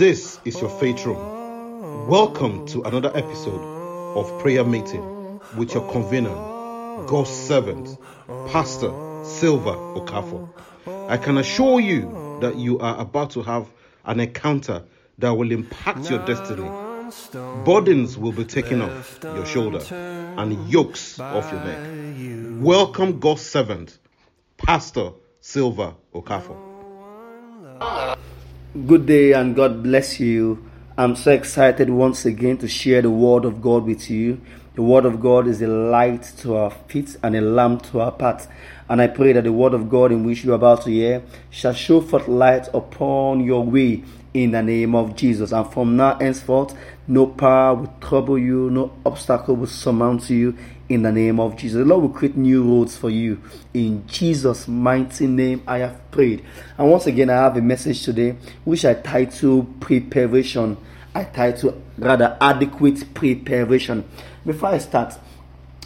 This is your faith room. Welcome to another episode of Prayer Meeting with your convener, God's servant, Pastor Silver Okafor. I can assure you that you are about to have an encounter that will impact your destiny. Burdens will be taken off your shoulder and yokes off your neck. Welcome, God's servant, Pastor Silver Okafor. Good day and God bless you. I'm so excited once again to share the Word of God with you. The Word of God is a light to our feet and a lamp to our path. And I pray that the Word of God in which you are about to hear shall show forth light upon your way in the name of Jesus. And from now henceforth, no power will trouble you, no obstacle will surmount you in the name of Jesus. The Lord will create new roads for you. In Jesus' mighty name, I have prayed. And once again, I have a message today which I title Preparation. I title rather Adequate Preparation. Before I start,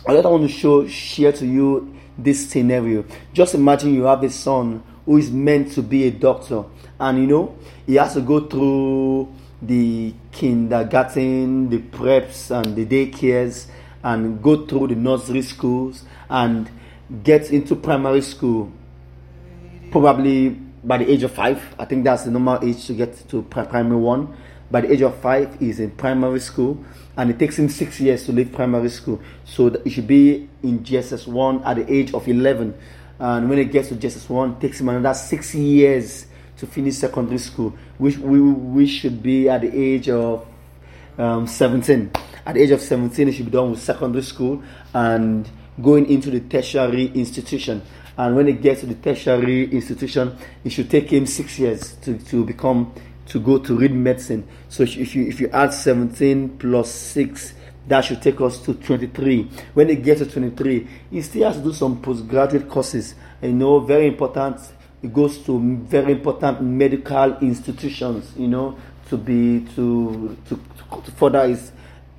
I just want to show, share to you this scenario. Just imagine you have a son who is meant to be a doctor, and you know, he has to go through the kindergarten, the preps, and the daycares and go through the nursery schools and get into primary school probably by the age of five. I think that's the normal age to get to primary one. By the age of five, he's in primary school, and it takes him six years to leave primary school. So he should be in JSS one at the age of eleven. And when he gets to JSS one, it takes him another six years to finish secondary school, which we, we should be at the age of um, 17. At the age of 17, he should be done with secondary school and going into the tertiary institution. And when he gets to the tertiary institution, it should take him six years to, to become to go to read medicine. So if you if you add 17 plus 6, that should take us to 23. When he gets to 23, he still has to do some postgraduate courses. You know, very important. He goes to very important medical institutions. You know, to be to to, to further his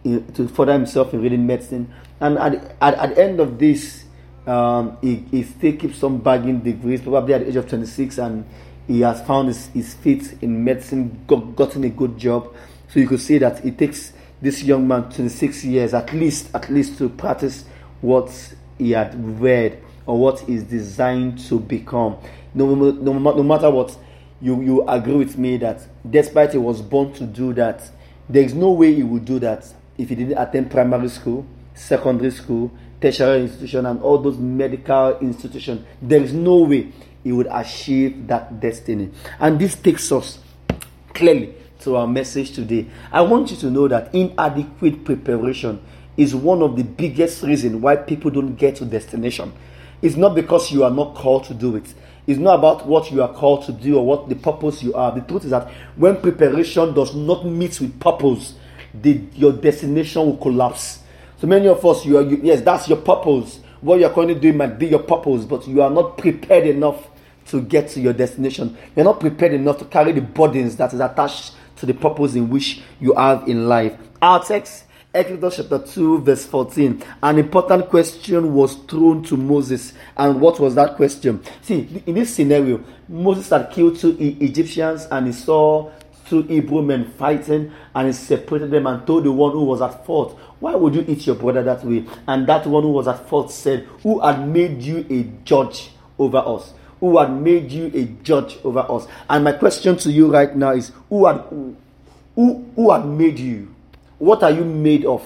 to further himself in reading medicine. And at, at, at the end of this, um, he, he still keeps some bagging degrees, probably at the age of 26, and he has found his, his feet in medicine, got, gotten a good job. So you could see that it takes this young man 26 years at least, at least to practice what he had read or what is designed to become. No, no, no matter what, you, you agree with me that despite he was born to do that, there is no way he would do that if he didn't attend primary school, secondary school, tertiary institution, and all those medical institutions. There is no way he would achieve that destiny. And this takes us clearly to our message today. I want you to know that inadequate preparation is one of the biggest reasons why people don't get to destination. It's not because you are not called to do it. It's not about what you are called to do or what the purpose you are. The truth is that when preparation does not meet with purpose, the, your destination will collapse. So many of us, you are you, yes, that's your purpose. What you're currently doing might be your purpose, but you are not prepared enough to get to your destination. You're not prepared enough to carry the burdens that is attached to the purpose in which you have in life. Our text, Exodus chapter 2, verse 14. An important question was thrown to Moses. And what was that question? See, in this scenario, Moses had killed two Egyptians and he saw two Hebrew men fighting and he separated them and told the one who was at fault, Why would you eat your brother that way? And that one who was at fault said, Who had made you a judge over us? Who had made you a judge over us? And my question to you right now is who had who, who had made you? What are you made of?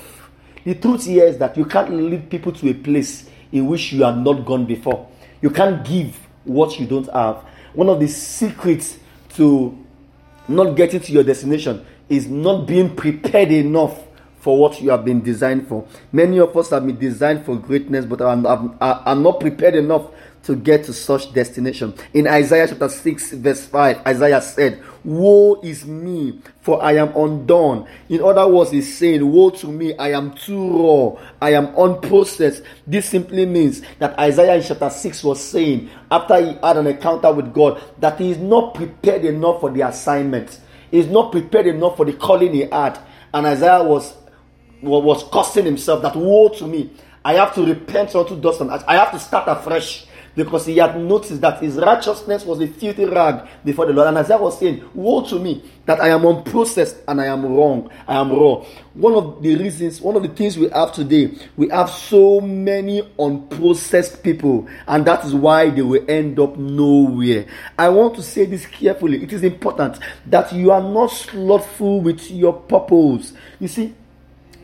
The truth here is that you can't lead people to a place in which you have not gone before. You can't give what you don't have. One of the secrets to not getting to your destination is not being prepared enough for what you have been designed for. Many of us have been designed for greatness, but are, are, are not prepared enough to get to such destination. In Isaiah chapter 6, verse 5, Isaiah said, Woe is me, for I am undone. In other words, he's saying, Woe to me, I am too raw, I am unprocessed. This simply means that Isaiah in chapter 6 was saying, after he had an encounter with God, that he is not prepared enough for the assignment. He is not prepared enough for the calling he had. And Isaiah was was cursing himself that woe to me I have to repent unto dust and ash. I have to start afresh because he had noticed that his righteousness was a filthy rag before the Lord. And Isaiah was saying, Woe to me that I am unprocessed and I am wrong. I am raw. One of the reasons, one of the things we have today, we have so many unprocessed people, and that is why they will end up nowhere. I want to say this carefully. It is important that you are not slothful with your purpose. You see,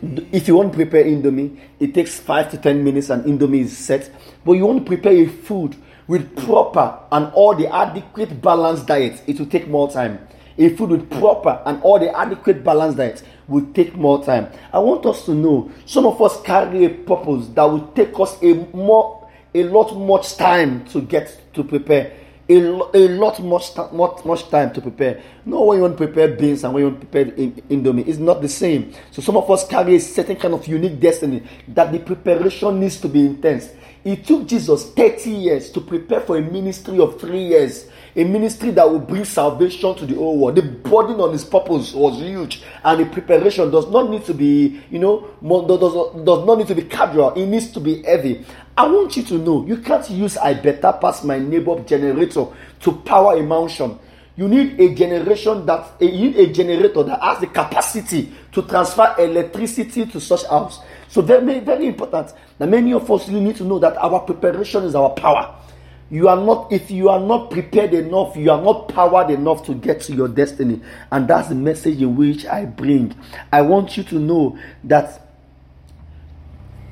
if you want to prepare indomie, it takes five to ten minutes and indomie is set. But you want to prepare a food with proper and all the adequate balanced diet, it will take more time. A food with proper and all the adequate balanced diet will take more time. I want us to know some of us carry a purpose that will take us a more a lot much time to get to prepare a, a lot much, much much time to prepare. No, when you want to prepare beans and when you want to prepare in, indomie, it's not the same. So some of us carry a certain kind of unique destiny that the preparation needs to be intense. It took Jesus 30 years to prepare for a ministry of three years a ministry that will bring salvation to the whole world. The burden on his purpose was huge, and the preparation does not need to be, you know, does, does not need to be casual. It needs to be heavy. I want you to know you can't use I better pass my neighbor generator to power a mansion. You need a generation that a, you need a generator that has the capacity to transfer electricity to such house. So very very important. Now many of us you need to know that our preparation is our power. You are not if you are not prepared enough you are not powered enough to get to your destiny. And that's the message in which i bring. I want you to know that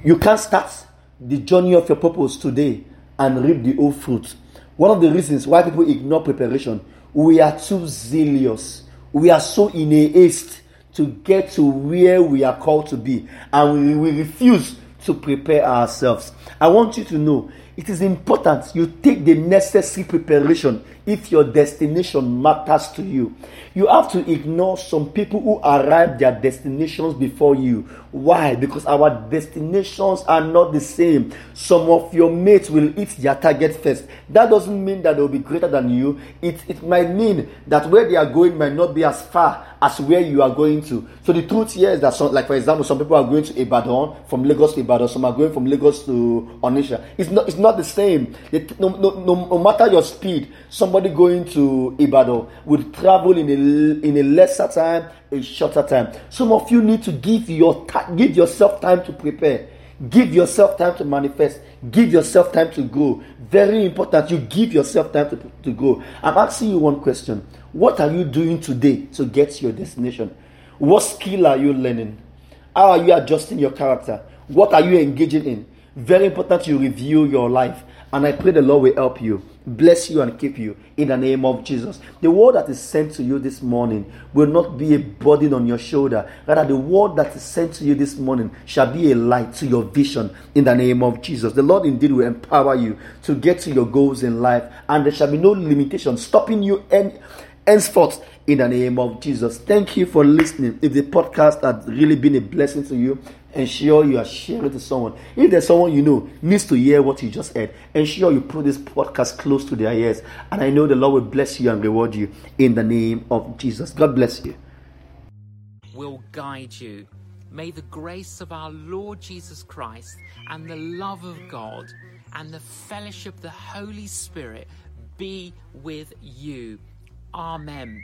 you can't start the journey of your purpose today and reap the old fruit. One of the reasons why people ignore preparation we are too zealous. We are so in a haste to get to where we are called to be. And we, we refuse to prepare ourselves. I want you to know it is important you take the necessary preparation if your destination matters to you. You have to ignore some people who arrive their destinations before you. Why? Because our destinations are not the same. Some of your mates will hit their target first. That doesn't mean that they'll be greater than you. It, it might mean that where they are going might not be as far as where you are going to. So the truth here is that, some, like for example, some people are going to Ibadan from Lagos to Ibadan. Some are going from Lagos to Onitsha. It's not. It's not the same. It, no, no, no, no matter your speed, somebody going to Ibadan would travel in a in a lesser time, a shorter time. Some of you need to give your give yourself time to prepare. Give yourself time to manifest. Give yourself time to grow. Very important. You give yourself time to, to. I'm asking you one question what are you doing today to get to your destination? What skill are you learning? How are you adjusting your character? What are you engaging in? Very important you review your life. And I pray the Lord will help you, bless you, and keep you in the name of Jesus. The word that is sent to you this morning will not be a burden on your shoulder. Rather, the word that is sent to you this morning shall be a light to your vision in the name of Jesus. The Lord indeed will empower you to get to your goals in life, and there shall be no limitation stopping you and henceforth in the name of Jesus. Thank you for listening. If the podcast has really been a blessing to you, ensure you are sharing to someone. If there's someone you know needs to hear what you just heard, ensure you put this podcast close to their ears. And I know the Lord will bless you and reward you in the name of Jesus. God bless you. Will guide you. May the grace of our Lord Jesus Christ and the love of God and the fellowship of the Holy Spirit be with you. Amen.